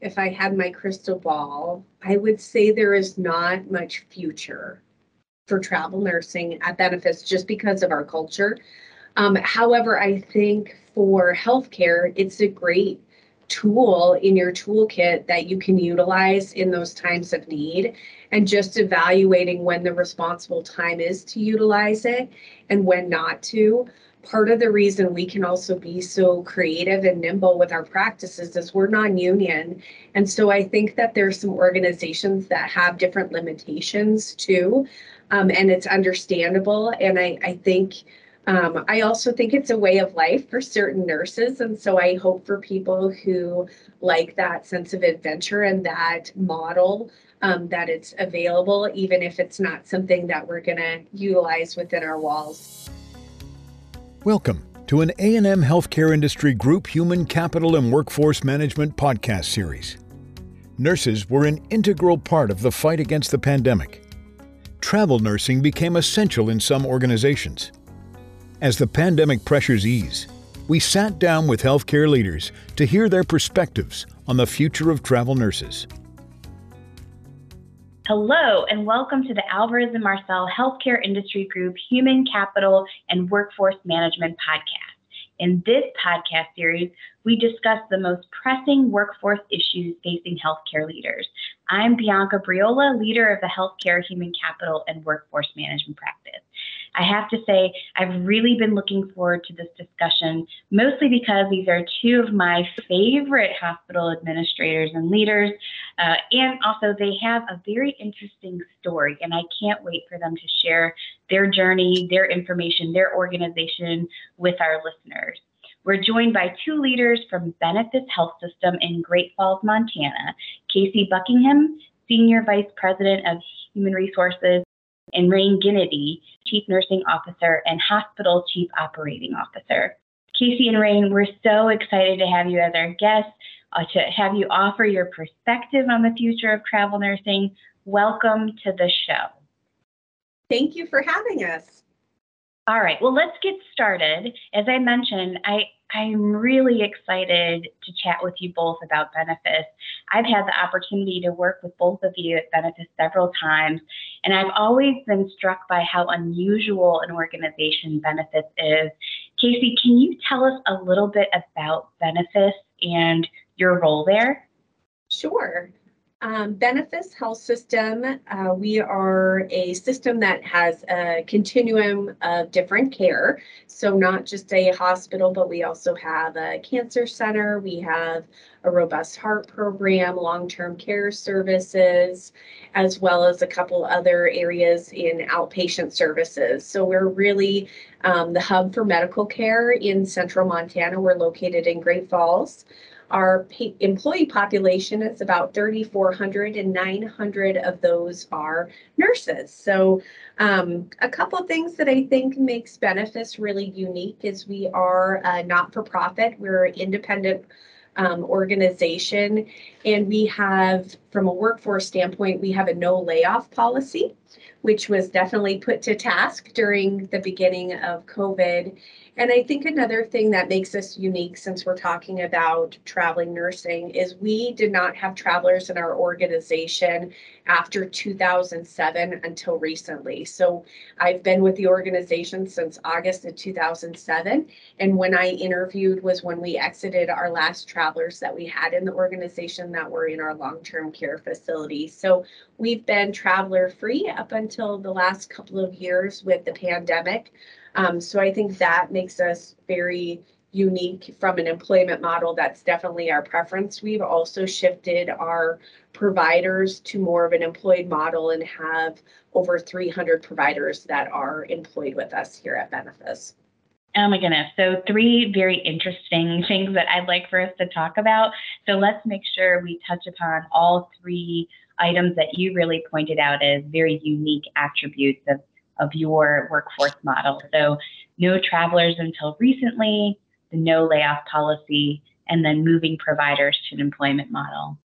if I had my crystal ball, I would say there is not much future for travel nursing at Benefis just because of our culture. Um, however, I think for healthcare, it's a great tool in your toolkit that you can utilize in those times of need and just evaluating when the responsible time is to utilize it and when not to part of the reason we can also be so creative and nimble with our practices is we're non-union and so i think that there's some organizations that have different limitations too um, and it's understandable and i, I think um, I also think it's a way of life for certain nurses. And so I hope for people who like that sense of adventure and that model um, that it's available, even if it's not something that we're going to utilize within our walls. Welcome to an A&M Healthcare Industry Group Human Capital and Workforce Management podcast series. Nurses were an integral part of the fight against the pandemic. Travel nursing became essential in some organizations as the pandemic pressures ease, we sat down with healthcare leaders to hear their perspectives on the future of travel nurses. Hello, and welcome to the Alvarez and Marsal Healthcare Industry Group Human Capital and Workforce Management Podcast. In this podcast series, we discuss the most pressing workforce issues facing healthcare leaders. I'm Bianca Briola, leader of the Healthcare Human Capital and Workforce Management Practice. I have to say, I've really been looking forward to this discussion, mostly because these are two of my favorite hospital administrators and leaders. Uh, and also, they have a very interesting story, and I can't wait for them to share their journey, their information, their organization with our listeners. We're joined by two leaders from Benefis Health System in Great Falls, Montana, Casey Buckingham, Senior Vice President of Human Resources and Rain Ginnity, Chief Nursing Officer and Hospital Chief Operating Officer. Casey and Rain, we're so excited to have you as our guests, uh, to have you offer your perspective on the future of travel nursing. Welcome to the show. Thank you for having us. All right, well, let's get started. As I mentioned, I, I'm really excited to chat with you both about Benefis. I've had the opportunity to work with both of you at Benefis several times, and I've always been struck by how unusual an organization Benefis is. Casey, can you tell us a little bit about Benefis and your role there? Sure. Um, Benefis Health System, uh, we are a system that has a continuum of different care. So, not just a hospital, but we also have a cancer center, we have a robust heart program, long term care services, as well as a couple other areas in outpatient services. So, we're really um, the hub for medical care in central Montana. We're located in Great Falls. Our employee population is about 3,400 and 900 of those are nurses. So um, a couple things that I think makes Benefis really unique is we are a not-for-profit. We're an independent um, organization and we have, from a workforce standpoint, we have a no layoff policy, which was definitely put to task during the beginning of COVID. And I think another thing that makes us unique since we're talking about traveling nursing is we did not have travelers in our organization after 2007 until recently. So I've been with the organization since August of 2007. And when I interviewed was when we exited our last travelers that we had in the organization that were in our long term care facility. So we've been traveler free up until the last couple of years with the pandemic. Um, so I think that makes us very unique from an employment model. That's definitely our preference. We've also shifted our providers to more of an employed model and have over 300 providers that are employed with us here at Benefis. Oh my goodness. So, three very interesting things that I'd like for us to talk about. So, let's make sure we touch upon all three items that you really pointed out as very unique attributes of of your workforce model. So, no travelers until recently, the no layoff policy, and then moving providers to an employment model.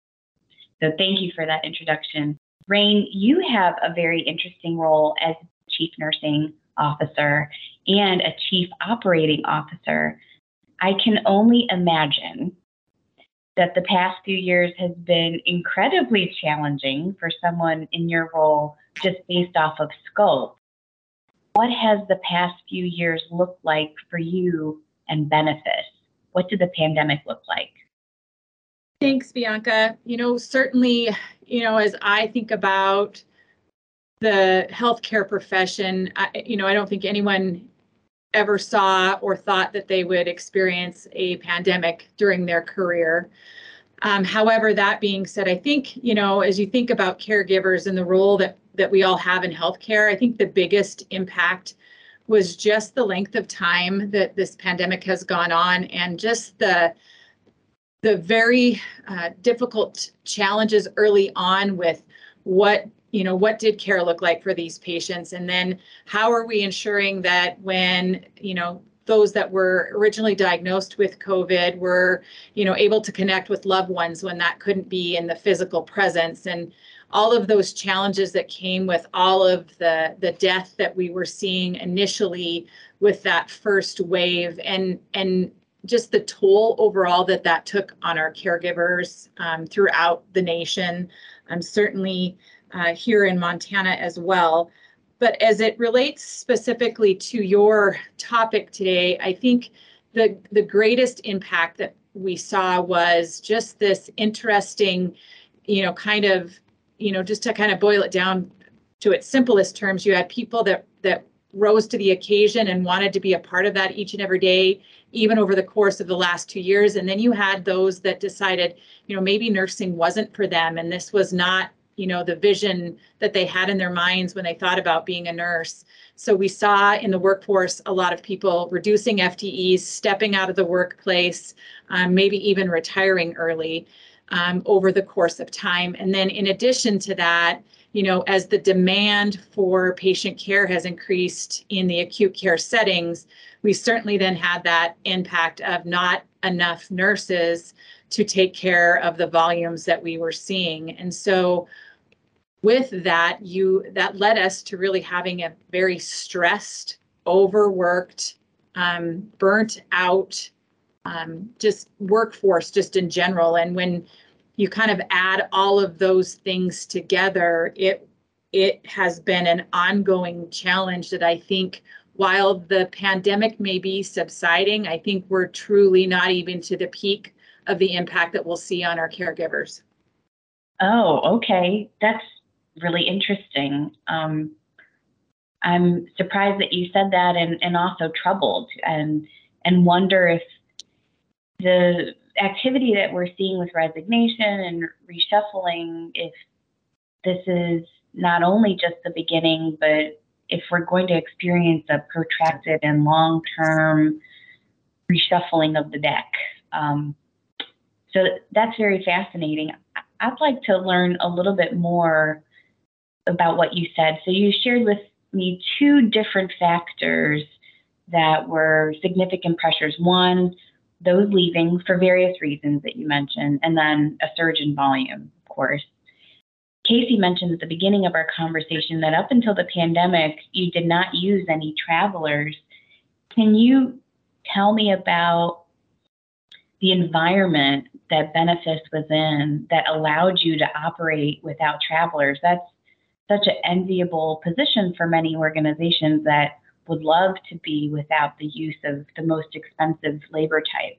So, thank you for that introduction. Rain, you have a very interesting role as Chief Nursing Officer and a Chief Operating Officer. I can only imagine that the past few years has been incredibly challenging for someone in your role just based off of scope. What has the past few years looked like for you and Benefis? What did the pandemic look like? Thanks, Bianca. You know, certainly, you know, as I think about the healthcare profession, I, you know, I don't think anyone ever saw or thought that they would experience a pandemic during their career. Um, however, that being said, I think, you know, as you think about caregivers and the role that, that we all have in healthcare, I think the biggest impact was just the length of time that this pandemic has gone on and just the the very uh, difficult challenges early on with what you know what did care look like for these patients? And then how are we ensuring that when you know those that were originally diagnosed with covid were you know able to connect with loved ones when that couldn't be in the physical presence and all of those challenges that came with all of the the death that we were seeing initially with that first wave and and just the toll overall that that took on our caregivers um, throughout the nation um, certainly uh, here in Montana as well. But as it relates specifically to your topic today, I think the, the greatest impact that we saw was just this interesting, you know, kind of, you know, just to kind of boil it down to its simplest terms, you had people that that rose to the occasion and wanted to be a part of that each and every day, even over the course of the last two years. And then you had those that decided, you know, maybe nursing wasn't for them and this was not you know the vision that they had in their minds when they thought about being a nurse. So we saw in the workforce a lot of people reducing ftes stepping out of the workplace um, maybe even retiring early um, over the course of time. And then in addition to that you know as the demand for patient care has increased in the acute care settings we certainly then had that impact of not enough nurses to take care of the volumes that we were seeing. And so with that you that led us to really having a very stressed overworked um, burnt out um, just workforce just in general. And when you kind of add all of those things together it it has been an ongoing challenge that i think while the pandemic may be subsiding i think we're truly not even to the peak of the impact that we'll see on our caregivers. Oh okay. That's really interesting. Um, I'm surprised that you said that and, and also troubled and and wonder if the activity that we're seeing with resignation and reshuffling, if this is not only just the beginning, but if we're going to experience a protracted and long term reshuffling of the deck. Um, so that's very fascinating. I'd like to learn a little bit more about what you said. So you shared with me two different factors that were significant pressures. One, those leaving for various reasons that you mentioned, and then a surge in volume, of course. Casey mentioned at the beginning of our conversation that up until the pandemic, you did not use any travelers. Can you tell me about the environment that Benefis was in that allowed you to operate without travelers? That's such an enviable position for many organizations that would love to be without the use of the most expensive labor type.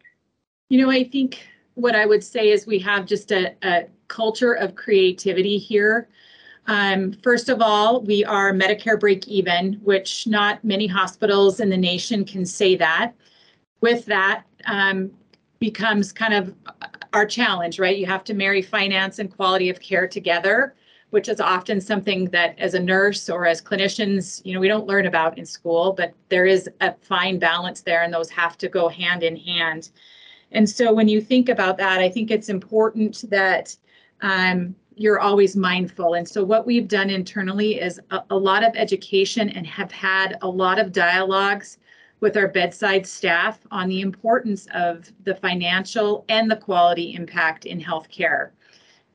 You know, I think what I would say is we have just a, a culture of creativity here. Um, first of all, we are Medicare break even, which not many hospitals in the nation can say that. With that um, becomes kind of our challenge, right? You have to marry finance and quality of care together which is often something that as a nurse or as clinicians, you know, we don't learn about in school, but there is a fine balance there and those have to go hand in hand. And so when you think about that, I think it's important that um, you're always mindful. And so what we've done internally is a, a lot of education and have had a lot of dialogues with our bedside staff on the importance of the financial and the quality impact in healthcare.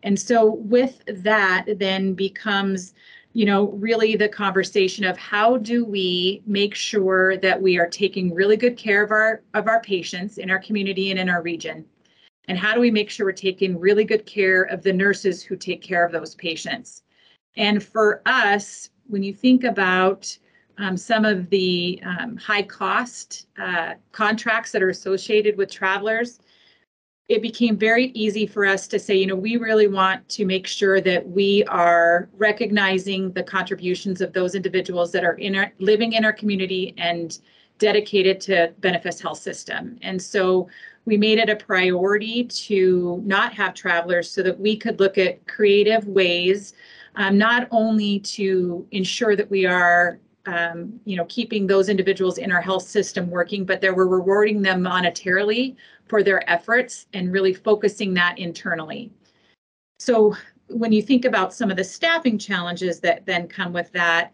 And so with that then becomes, you know, really the conversation of how do we make sure that we are taking really good care of our of our patients in our community and in our region. And how do we make sure we're taking really good care of the nurses who take care of those patients? And for us, when you think about um, some of the um, high cost uh, contracts that are associated with travelers, it became very easy for us to say, you know, we really want to make sure that we are recognizing the contributions of those individuals that are in our, living in our community and dedicated to Benefis Health System. And so we made it a priority to not have travelers so that we could look at creative ways, um, not only to ensure that we are um, you know, keeping those individuals in our health system working, but that we're rewarding them monetarily for their efforts and really focusing that internally. So when you think about some of the staffing challenges that then come with that,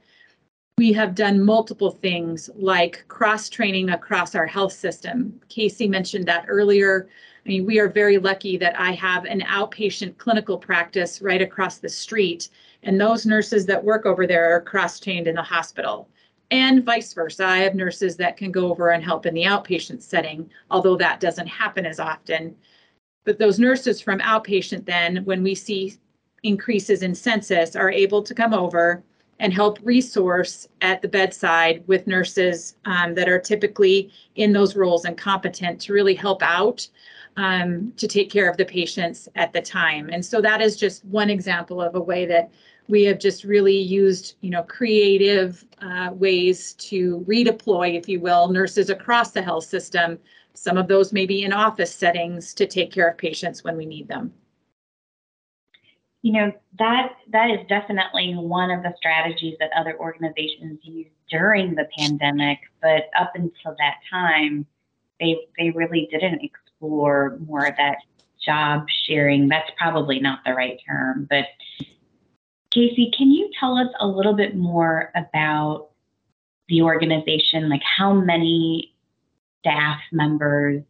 we have done multiple things like cross training across our health system. Casey mentioned that earlier. I mean, we are very lucky that I have an outpatient clinical practice right across the street, and those nurses that work over there are cross trained in the hospital. And vice versa. I have nurses that can go over and help in the outpatient setting, although that doesn't happen as often. But those nurses from outpatient, then, when we see increases in census, are able to come over and help resource at the bedside with nurses um, that are typically in those roles and competent to really help out um, to take care of the patients at the time. And so that is just one example of a way that we have just really used, you know, creative uh, ways to redeploy, if you will, nurses across the health system. Some of those may be in office settings to take care of patients when we need them you know that that is definitely one of the strategies that other organizations used during the pandemic but up until that time they they really didn't explore more of that job sharing that's probably not the right term but casey can you tell us a little bit more about the organization like how many staff members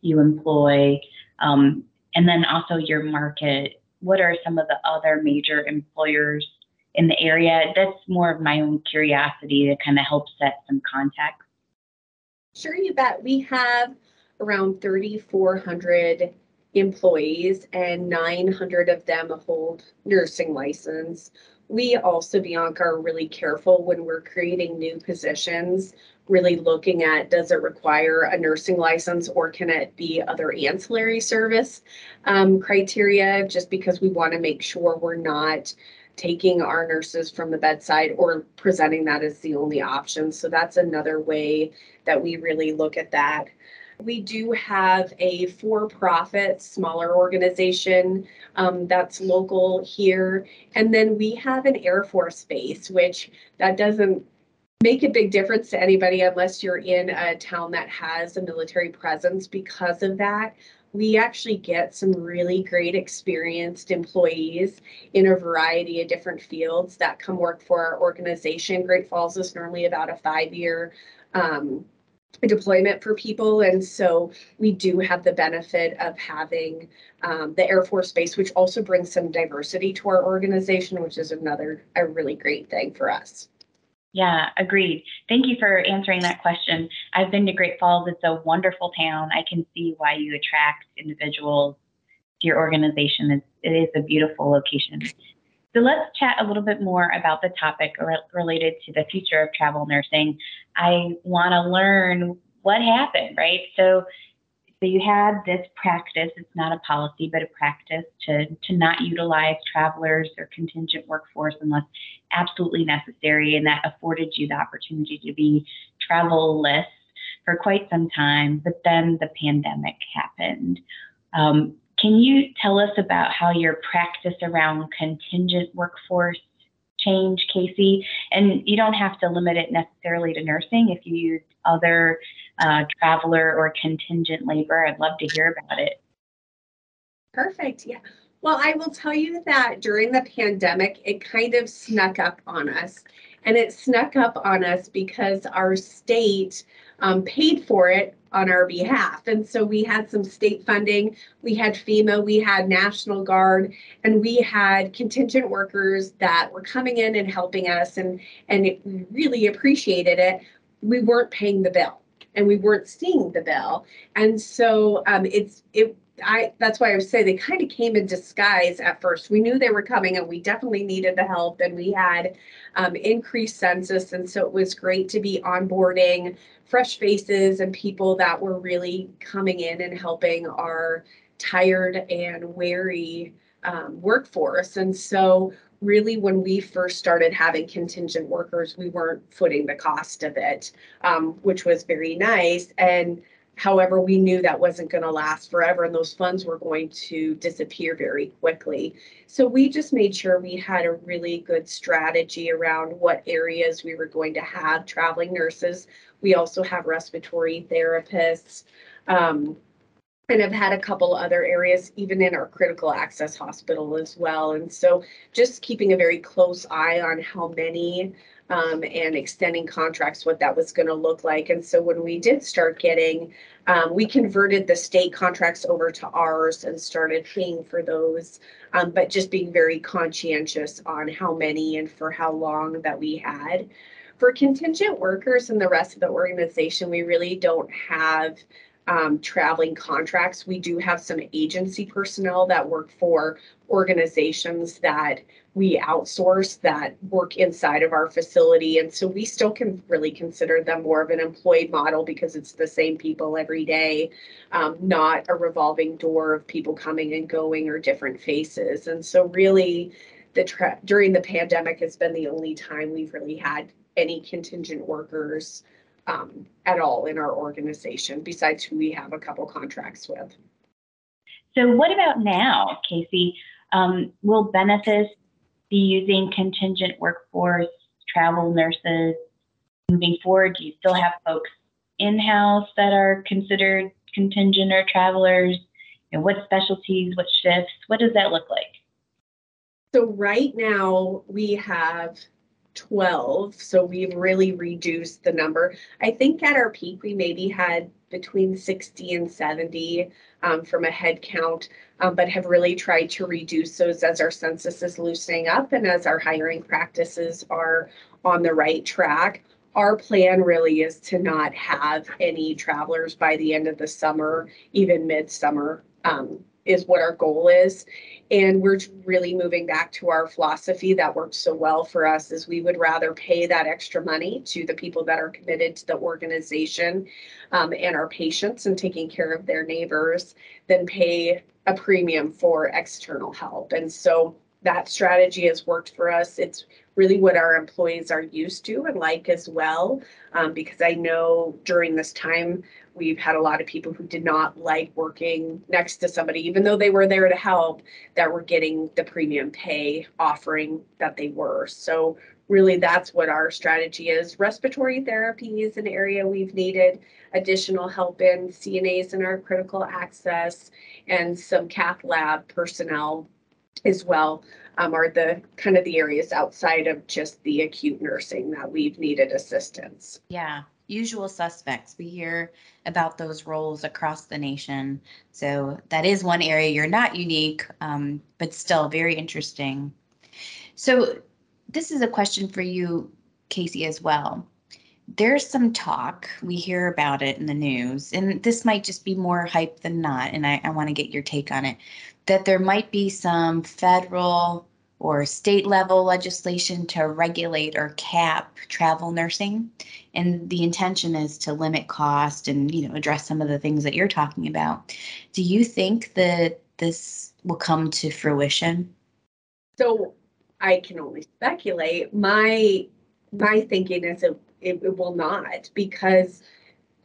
you employ um, and then also your market what are some of the other major employers in the area? That's more of my own curiosity to kind of help set some context. Sure, you bet. We have around 3,400 employees and 900 of them hold nursing license. We also, Bianca, are really careful when we're creating new positions really looking at does it require a nursing license or can it be other ancillary service um, criteria just because we want to make sure we're not taking our nurses from the bedside or presenting that as the only option. So that's another way that we really look at that. We do have a for profit smaller organization um, that's local here. And then we have an Air Force base, which that doesn't make a big difference to anybody unless you're in a town that has a military presence because of that we actually get some really great experienced employees in a variety of different fields that come work for our organization great falls is normally about a five year um, deployment for people and so we do have the benefit of having um, the air force base which also brings some diversity to our organization which is another a really great thing for us yeah, agreed. Thank you for answering that question. I've been to Great Falls. It's a wonderful town. I can see why you attract individuals to your organization. It's, it is a beautiful location. So let's chat a little bit more about the topic related to the future of travel nursing. I want to learn what happened, right? So so you had this practice, it's not a policy, but a practice to, to not utilize travelers or contingent workforce unless absolutely necessary. And that afforded you the opportunity to be travel-less for quite some time. But then the pandemic happened. Um, can you tell us about how your practice around contingent workforce change, Casey? And you don't have to limit it necessarily to nursing. If you use other uh, traveler or contingent labor, I'd love to hear about it. Perfect. Yeah. Well, I will tell you that during the pandemic, it kind of snuck up on us. And it snuck up on us because our state um, paid for it on our behalf. And so we had some state funding, we had FEMA, we had National Guard, and we had contingent workers that were coming in and helping us, and, and it, really appreciated it. We weren't paying the bill and we weren't seeing the bill. And so um, it's it I, that's why I would say they kind of came in disguise at first. We knew they were coming and we definitely needed the help and we had um, increased census. And so it was great to be onboarding fresh faces and people that were really coming in and helping our tired and wary um, workforce. And so really when we first started having contingent workers, we weren't footing the cost of it, um, which was very nice. And However, we knew that wasn't going to last forever and those funds were going to disappear very quickly. So we just made sure we had a really good strategy around what areas we were going to have traveling nurses. We also have respiratory therapists. Um, and have had a couple other areas, even in our critical access hospital as well. And so just keeping a very close eye on how many um, and extending contracts, what that was going to look like. And so when we did start getting, um, we converted the state contracts over to ours and started paying for those, um, but just being very conscientious on how many and for how long that we had. For contingent workers and the rest of the organization, we really don't have um, traveling contracts. We do have some agency personnel that work for organizations that we outsource that work inside of our facility. And so we still can really consider them more of an employed model because it's the same people every day, um, not a revolving door of people coming and going or different faces. And so really the tra- during the pandemic has been the only time we've really had any contingent workers um, at all in our organization besides who we have a couple contracts with. So what about now, Casey? Um, will Benefis be using contingent workforce, travel nurses moving forward? Do you still have folks in-house that are considered contingent or travelers? You know, what specialties, what shifts, what does that look like? So right now we have 12. So we've really reduced the number. I think at our peak, we maybe had between 60 and 70 um, from a head count, um, but have really tried to reduce those as our census is loosening up and as our hiring practices are on the right track. Our plan really is to not have any travelers by the end of the summer, even midsummer. Um, is what our goal is. And we're really moving back to our philosophy that works so well for us is we would rather pay that extra money to the people that are committed to the organization um, and our patients and taking care of their neighbors than pay a premium for external help. And so that strategy has worked for us. It's really what our employees are used to and like as well. Um, because I know during this time, we've had a lot of people who did not like working next to somebody, even though they were there to help, that were getting the premium pay offering that they were. So really that's what our strategy is. Respiratory therapy is an area we've needed additional help in, CNAs in our critical access, and some cath lab personnel as well um, are the kind of the areas outside of just the acute nursing that we've needed assistance. Yeah, usual suspects. We hear about those roles across the nation. So that is one area you're not unique, um, but still very interesting. So this is a question for you, Casey, as well. There's some talk, we hear about it in the news, and this might just be more hype than not, and I, I want to get your take on it, that there might be some federal or state level legislation to regulate or cap travel nursing. And the intention is to limit cost and, you know, address some of the things that you're talking about. Do you think that this will come to fruition? So I can only speculate. My my thinking is it, it, it will not because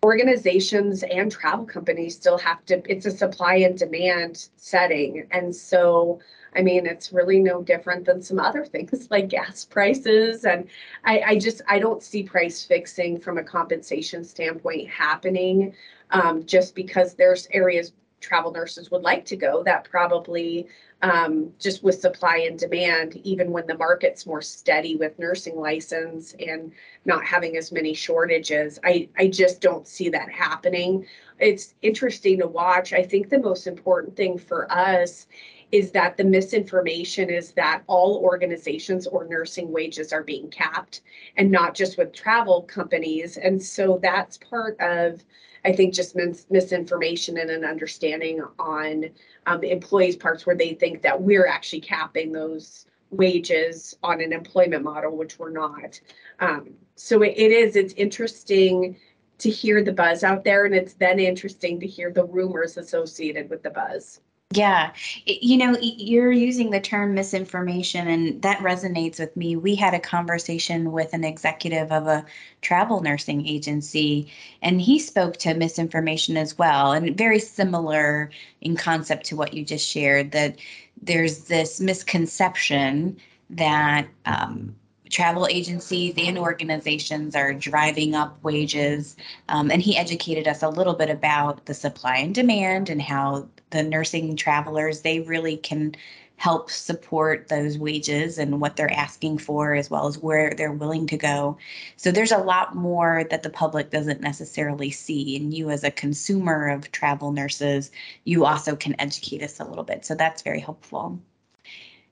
organizations and travel companies still have to it's a supply and demand setting. And so i mean it's really no different than some other things like gas prices. And i, I just i don't see price fixing from a compensation standpoint happening um, just because there's areas travel nurses would like to go that probably um, just with supply and demand, even when the market's more steady with nursing license and not having as many shortages, I, I just don't see that happening. It's interesting to watch. I think the most important thing for us is that the misinformation is that all organizations or nursing wages are being capped and not just with travel companies. And so that's part of I think just mis- misinformation and an understanding on um, employees' parts where they think that we're actually capping those wages on an employment model, which we're not. Um, so it, it is, it's interesting to hear the buzz out there, and it's then interesting to hear the rumors associated with the buzz. Yeah, you know, you're using the term misinformation, and that resonates with me. We had a conversation with an executive of a travel nursing agency, and he spoke to misinformation as well, and very similar in concept to what you just shared that there's this misconception that um, travel agencies and organizations are driving up wages. Um, and he educated us a little bit about the supply and demand and how the nursing travelers they really can help support those wages and what they're asking for as well as where they're willing to go. So there's a lot more that the public doesn't necessarily see and you as a consumer of travel nurses you also can educate us a little bit. So that's very helpful.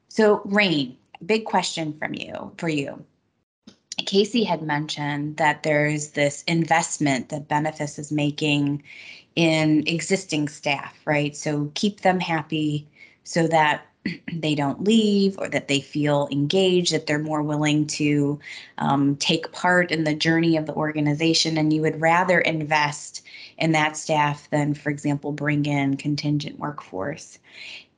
So rain big question from you for you Casey had mentioned that there's this investment that Benefis is making in existing staff, right? So keep them happy so that they don't leave or that they feel engaged, that they're more willing to um, take part in the journey of the organization. And you would rather invest in that staff than, for example, bring in contingent workforce.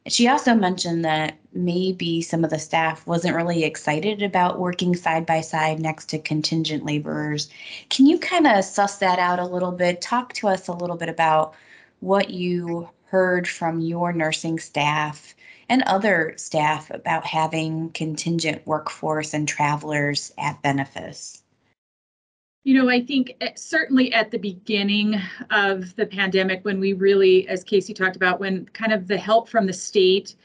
She also mentioned that maybe some of the staff wasn't really excited about working side by side next to contingent laborers. Can you kind of suss that out a little bit? Talk to us a little bit about what you heard from your nursing staff and other staff about having contingent workforce and travelers at Benefis. You know, I think eh, certainly at the beginning of the pandemic, when we really, as Casey talked about, when kind of the help from the state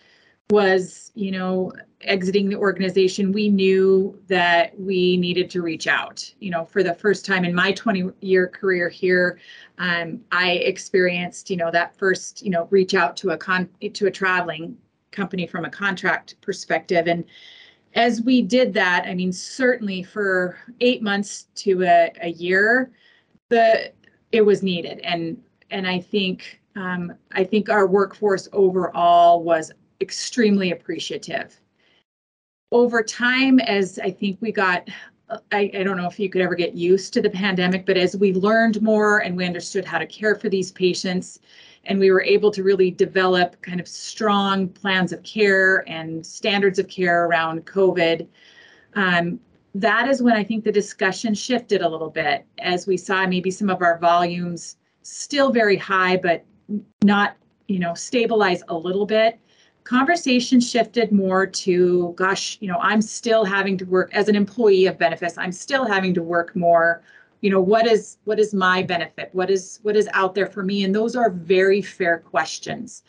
was, you know, exiting the organization, we knew that we needed to reach out. You know, for the first time in my 20 year career here, um, I experienced, you know, that first, you know, reach out to a con to a traveling company from a contract perspective. And as we did that, I mean, certainly for eight months to a, a year, the it was needed, and and I think um, I think our workforce overall was extremely appreciative. Over time, as I think we got, I, I don't know if you could ever get used to the pandemic, but as we learned more and we understood how to care for these patients, and we were able to really develop kind of strong plans of care and standards of care around COVID. Um, that is when I think the discussion shifted a little bit as we saw maybe some of our volumes still very high, but not, you know, stabilize a little bit. Conversation shifted more to, gosh, you know, I'm still having to work as an employee of Benefis. I'm still having to work more you know what is what is my benefit? What is what is out there for me? And those are very fair questions.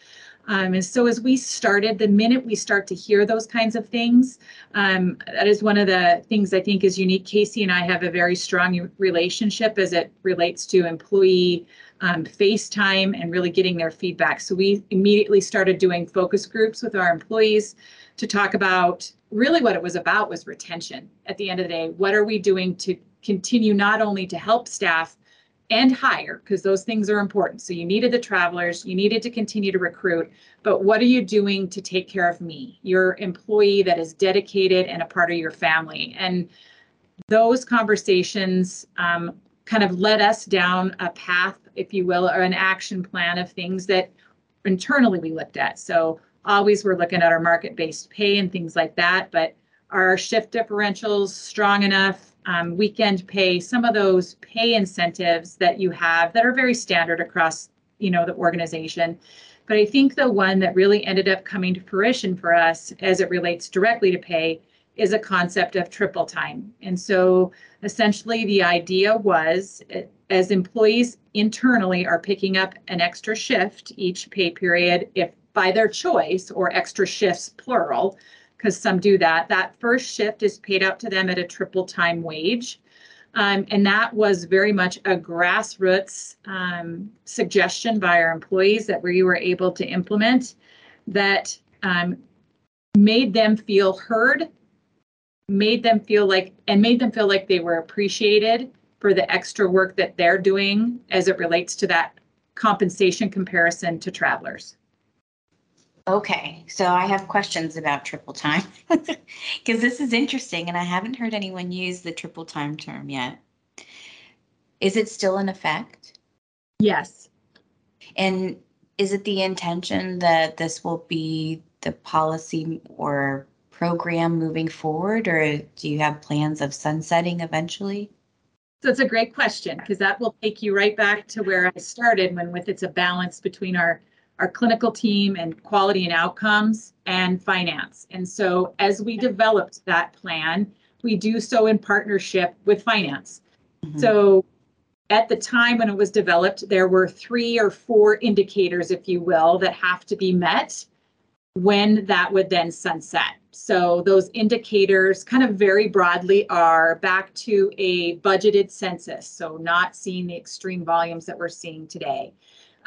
Um, and so as we started the minute we start to hear those kinds of things um, that is one of the things i think is unique. Casey and i have a very strong relationship as it relates to employee um, facetime and really getting their feedback. So we immediately started doing focus groups with our employees to talk about really what it was about was retention. At the end of the day what are we doing to continue not only to help staff and hire because those things are important. So you needed the travelers, you needed to continue to recruit, but what are you doing to take care of me, your employee that is dedicated and a part of your family? And those conversations um, kind of led us down a path, if you will, or an action plan of things that internally we looked at. So always we're looking at our market-based pay and things like that, but are our shift differentials strong enough? Um, weekend pay, some of those pay incentives that you have that are very standard across, you know, the organization. But I think the one that really ended up coming to fruition for us as it relates directly to pay is a concept of triple time. And so essentially the idea was eh, as employees internally are picking up an extra shift each pay period, if by their choice or extra shifts plural, because some do that. That first shift is paid out to them at a triple time wage. Um, and that was very much a grassroots um, suggestion by our employees that we were able to implement that um, made them feel heard, made them feel like, and made them feel like they were appreciated for the extra work that they're doing as it relates to that compensation comparison to travelers. Okay, so I have questions about triple time because this is interesting and I haven't heard anyone use the triple time term yet. Is it still in effect? Yes. And is it the intention that this will be the policy or program moving forward, or do you have plans of sunsetting eventually? So it's a great question because that will take you right back to where I started when with it's a balance between our our clinical team and quality and outcomes and finance. And so as we developed that plan, we do so in partnership with finance. Mhm. So at the time when it was developed, there were three or four indicators, if you will, that have to be met when that would then sunset. So those indicators kind of very broadly are back to a budgeted census. So not seeing the extreme volumes that we're seeing today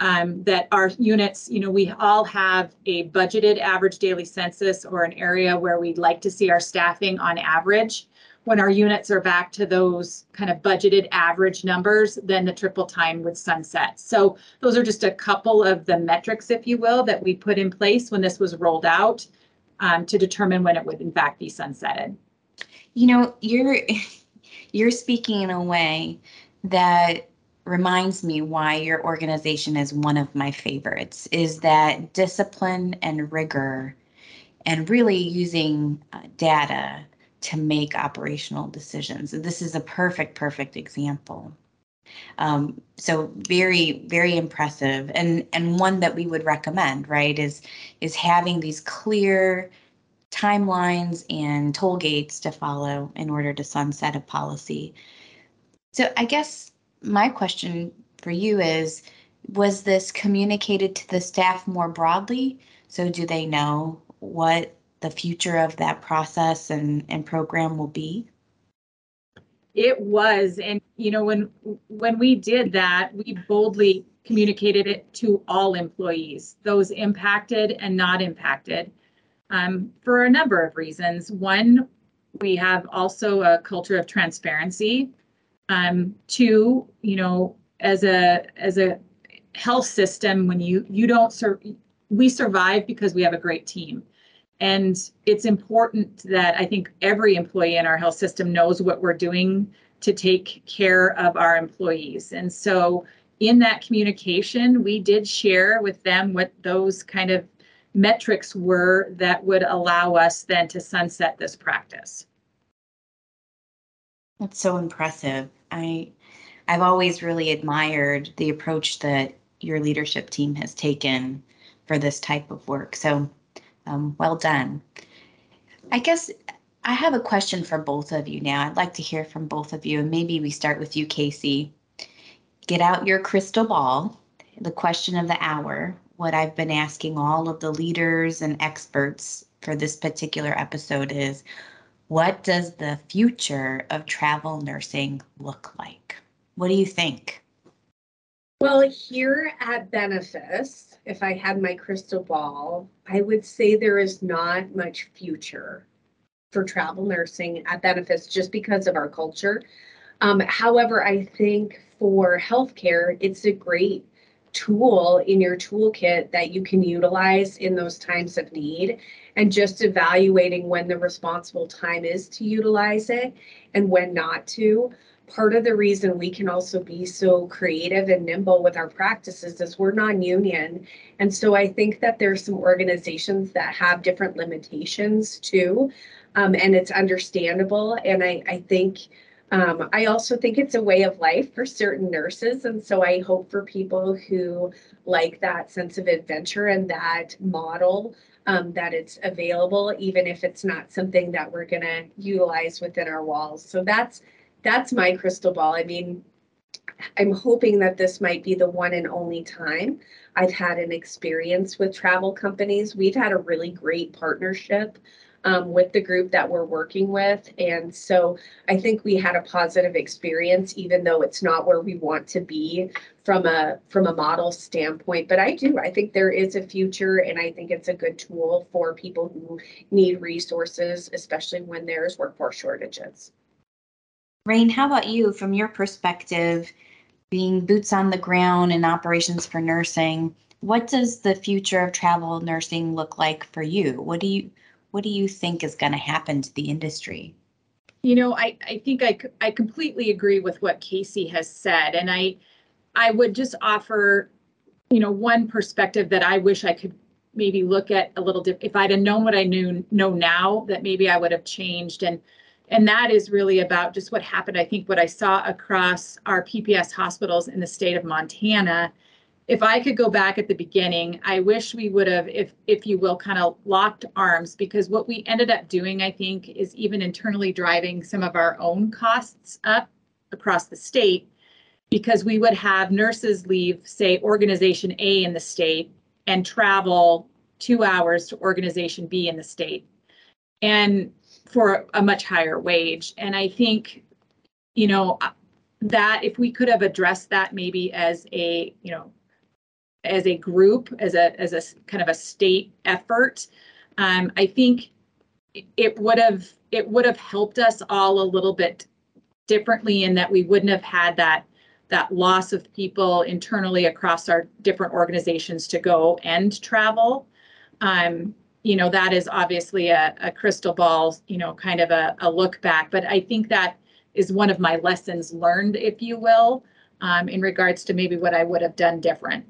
um, that our units, you know, we all have a budgeted average daily census or an area where we'd like to see our staffing on average. When our units are back to those kind of budgeted average numbers, then the triple time would sunset. So those are just a couple of the metrics, if you will, that we put in place when this was rolled out um, to determine when it would in fact be sunsetted. You know, you're you're speaking in a way that reminds me why your organization is one of my favorites is that discipline and rigor and really using uh, data to make operational decisions. This is a perfect, perfect example. Um, so very, very impressive, and and one that we would recommend, right? Is is having these clear timelines and toll gates to follow in order to sunset a policy. So I guess my question for you is was this communicated to the staff more broadly? So do they know what the future of that process and, and program will be? It was, and you know, when when we did that, we boldly communicated it to all employees, those impacted and not impacted, um, for a number of reasons. One, we have also a culture of transparency. Um, two, you know, as a as a health system, when you you don't serve, we survive because we have a great team. And it's important that I think every employee in our health system knows what we're doing to take care of our employees. And so in that communication, we did share with them what those kind of metrics were that would allow us then to sunset this practice. That's so impressive. I I've always really admired the approach that your leadership team has taken for this type of work. So um, well done. I guess I have a question for both of you now. I'd like to hear from both of you, and maybe we start with you, Casey. Get out your crystal ball. The question of the hour, what I've been asking all of the leaders and experts for this particular episode is what does the future of travel nursing look like? What do you think? Well, here at Benefis, if I had my crystal ball, I would say there is not much future for travel nursing at Benefis just because of our culture. Um, however, I think for healthcare, it's a great tool in your toolkit that you can utilize in those times of need and just evaluating when the responsible time is to utilize it and when not to. Part of the reason we can also be so creative and nimble with our practices is we're non-union. And so i think that there's some organizations that have different limitations too um, and it's understandable. And i, I think um, i also think it's a way of life for certain nurses. And so i hope for people who like that sense of adventure and that model um, that it's available even if it's not something that we're going to utilize within our walls so that's that's my crystal ball. I mean, I'm hoping that this might be the one and only time I've had an experience with travel companies. We've had a really great partnership um, with the group that we're working with. And so I think we had a positive experience, even though it's not where we want to be from a from a model standpoint. But I do, I think there is a future and I think it's a good tool for people who need resources, especially when there's workforce shortages. Rain, how about you, from your perspective, being boots on the ground in operations for nursing? What does the future of travel nursing look like for you? What do you what do you think is going to happen to the industry? You know, I, I think I, I completely agree with what Casey has said. And I, I would just offer, you know, one perspective that I wish I could maybe look at a little different. If I'd have known what I knew know now, that maybe I would have changed. And and that is really about just what happened. I think what I saw across our PPS hospitals in the state of Montana if I could go back at the beginning, I wish we would have, if if you will, kind of locked arms because what we ended up doing, I think, is even internally driving some of our own costs up across the state because we would have nurses leave, say, organization A in the state and travel two hours to organization B in the state and for a much higher wage. And I think, you know, that if we could have addressed that maybe as a, you know, as a group, as a as a kind of a state effort, um, I think it would have it would have helped us all a little bit differently in that we wouldn't have had that that loss of people internally across our different organizations to go and travel. Um, you know, that is obviously a, a crystal ball, you know, kind of a, a look back. But I think that is one of my lessons learned, if you will, um, in regards to maybe what I would have done different.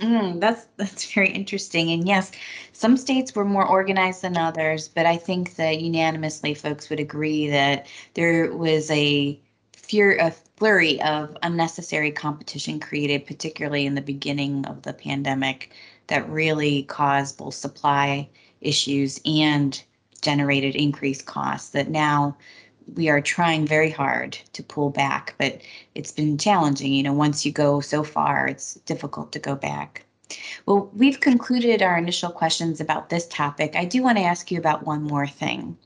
Mm, that's that's very interesting. And yes, some states were more organized than others, but I think that unanimously folks would agree that there was a fear a flurry of unnecessary competition created, particularly in the beginning of the pandemic, that really caused both supply issues and generated increased costs that now we are trying very hard to pull back, but it's been challenging. You know, once you go so far, it's difficult to go back. Well, we've concluded our initial questions about this topic. I do want to ask you about one more thing.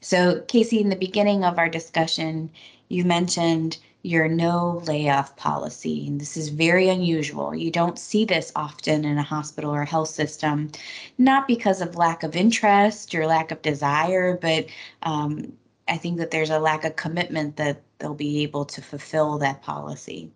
So, Casey, in the beginning of our discussion, you mentioned your no layoff policy. And this is very unusual. You don't see this often in a hospital or health system, not because of lack of interest or lack of desire, but um, I think that there's a lack of commitment that they'll be able to fulfill that policy.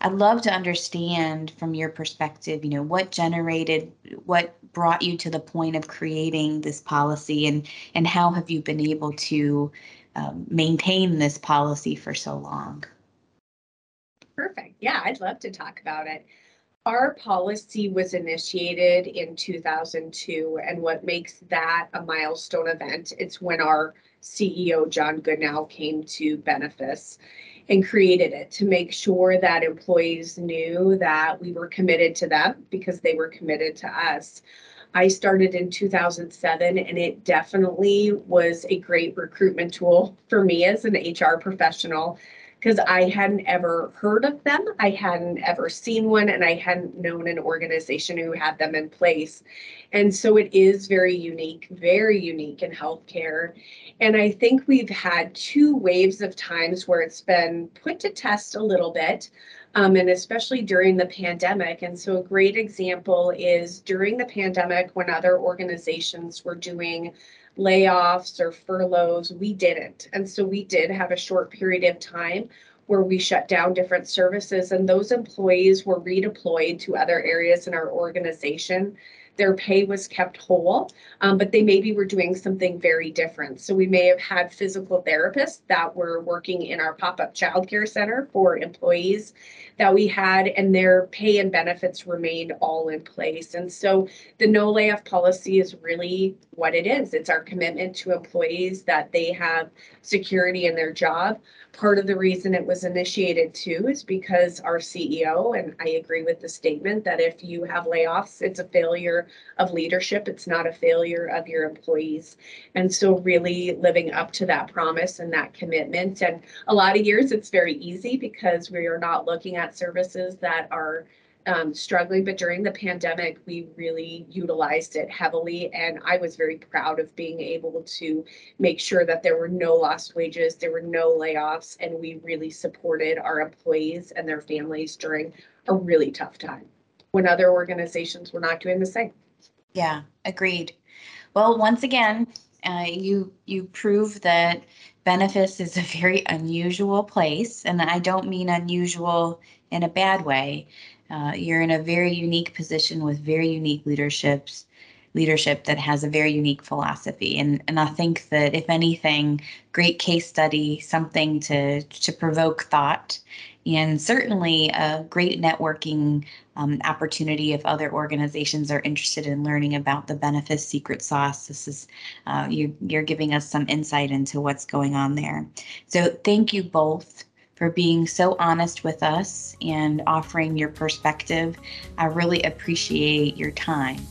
I'd love to understand from your perspective, you know, what generated, what brought you to the point of creating this policy and, and how have you been able to um, maintain this policy for so long? Perfect. Yeah, I'd love to talk about it. Our policy was initiated in 2002, and what makes that a milestone event, it's when our CEO John Goodnow came to Benefis and created it to make sure that employees knew that we were committed to them because they were committed to us. I started in 2007 and it definitely was a great recruitment tool for me as an HR professional because I hadn't ever heard of them. I hadn't ever seen one, and I hadn't known an organization who had them in place. And so it is very unique, very unique in healthcare. And I think we've had two waves of times where it's been put to test a little bit. Um, and especially during the pandemic. And so, a great example is during the pandemic when other organizations were doing layoffs or furloughs. We didn't. And so we did have a short period of time where we shut down different services, and those employees were redeployed to other areas in our organization their pay was kept whole, um, but they maybe were doing something very different. So we may have had physical therapists that were working in our pop-up childcare center for employees that we had, and their pay and benefits remained all in place. And so the no layoff policy is really what it is. It's our commitment to employees that they have security in their job part of the reason it was initiated too is because our CEO, and I agree with the statement that if you have layoffs, it's a failure of leadership. It's not a failure of your employees. And so really living up to that promise and that commitment. And a lot of years it's very easy because we are not looking at services that are um, struggling, but during the pandemic, we really utilized it heavily. And I was very proud of being able to make sure that there were no lost wages, there were no layoffs, and we really supported our employees and their families during a really tough time when other organizations were not doing the same. Yeah, agreed. Well, once again, Uh, you you prove that Benefis is a very unusual place, and I don't mean unusual in a bad way. Uh, you're in a very unique position with very unique leaderships leadership that has a very unique philosophy. And, and I think that if anything, great case study, something to, to provoke thought, and certainly a great networking um, opportunity if other organizations are interested in learning about the Benefis secret sauce. This is uh, you, you're giving us some insight into what's going on there. So thank you both for being so honest with us and offering your perspective. I really appreciate your time.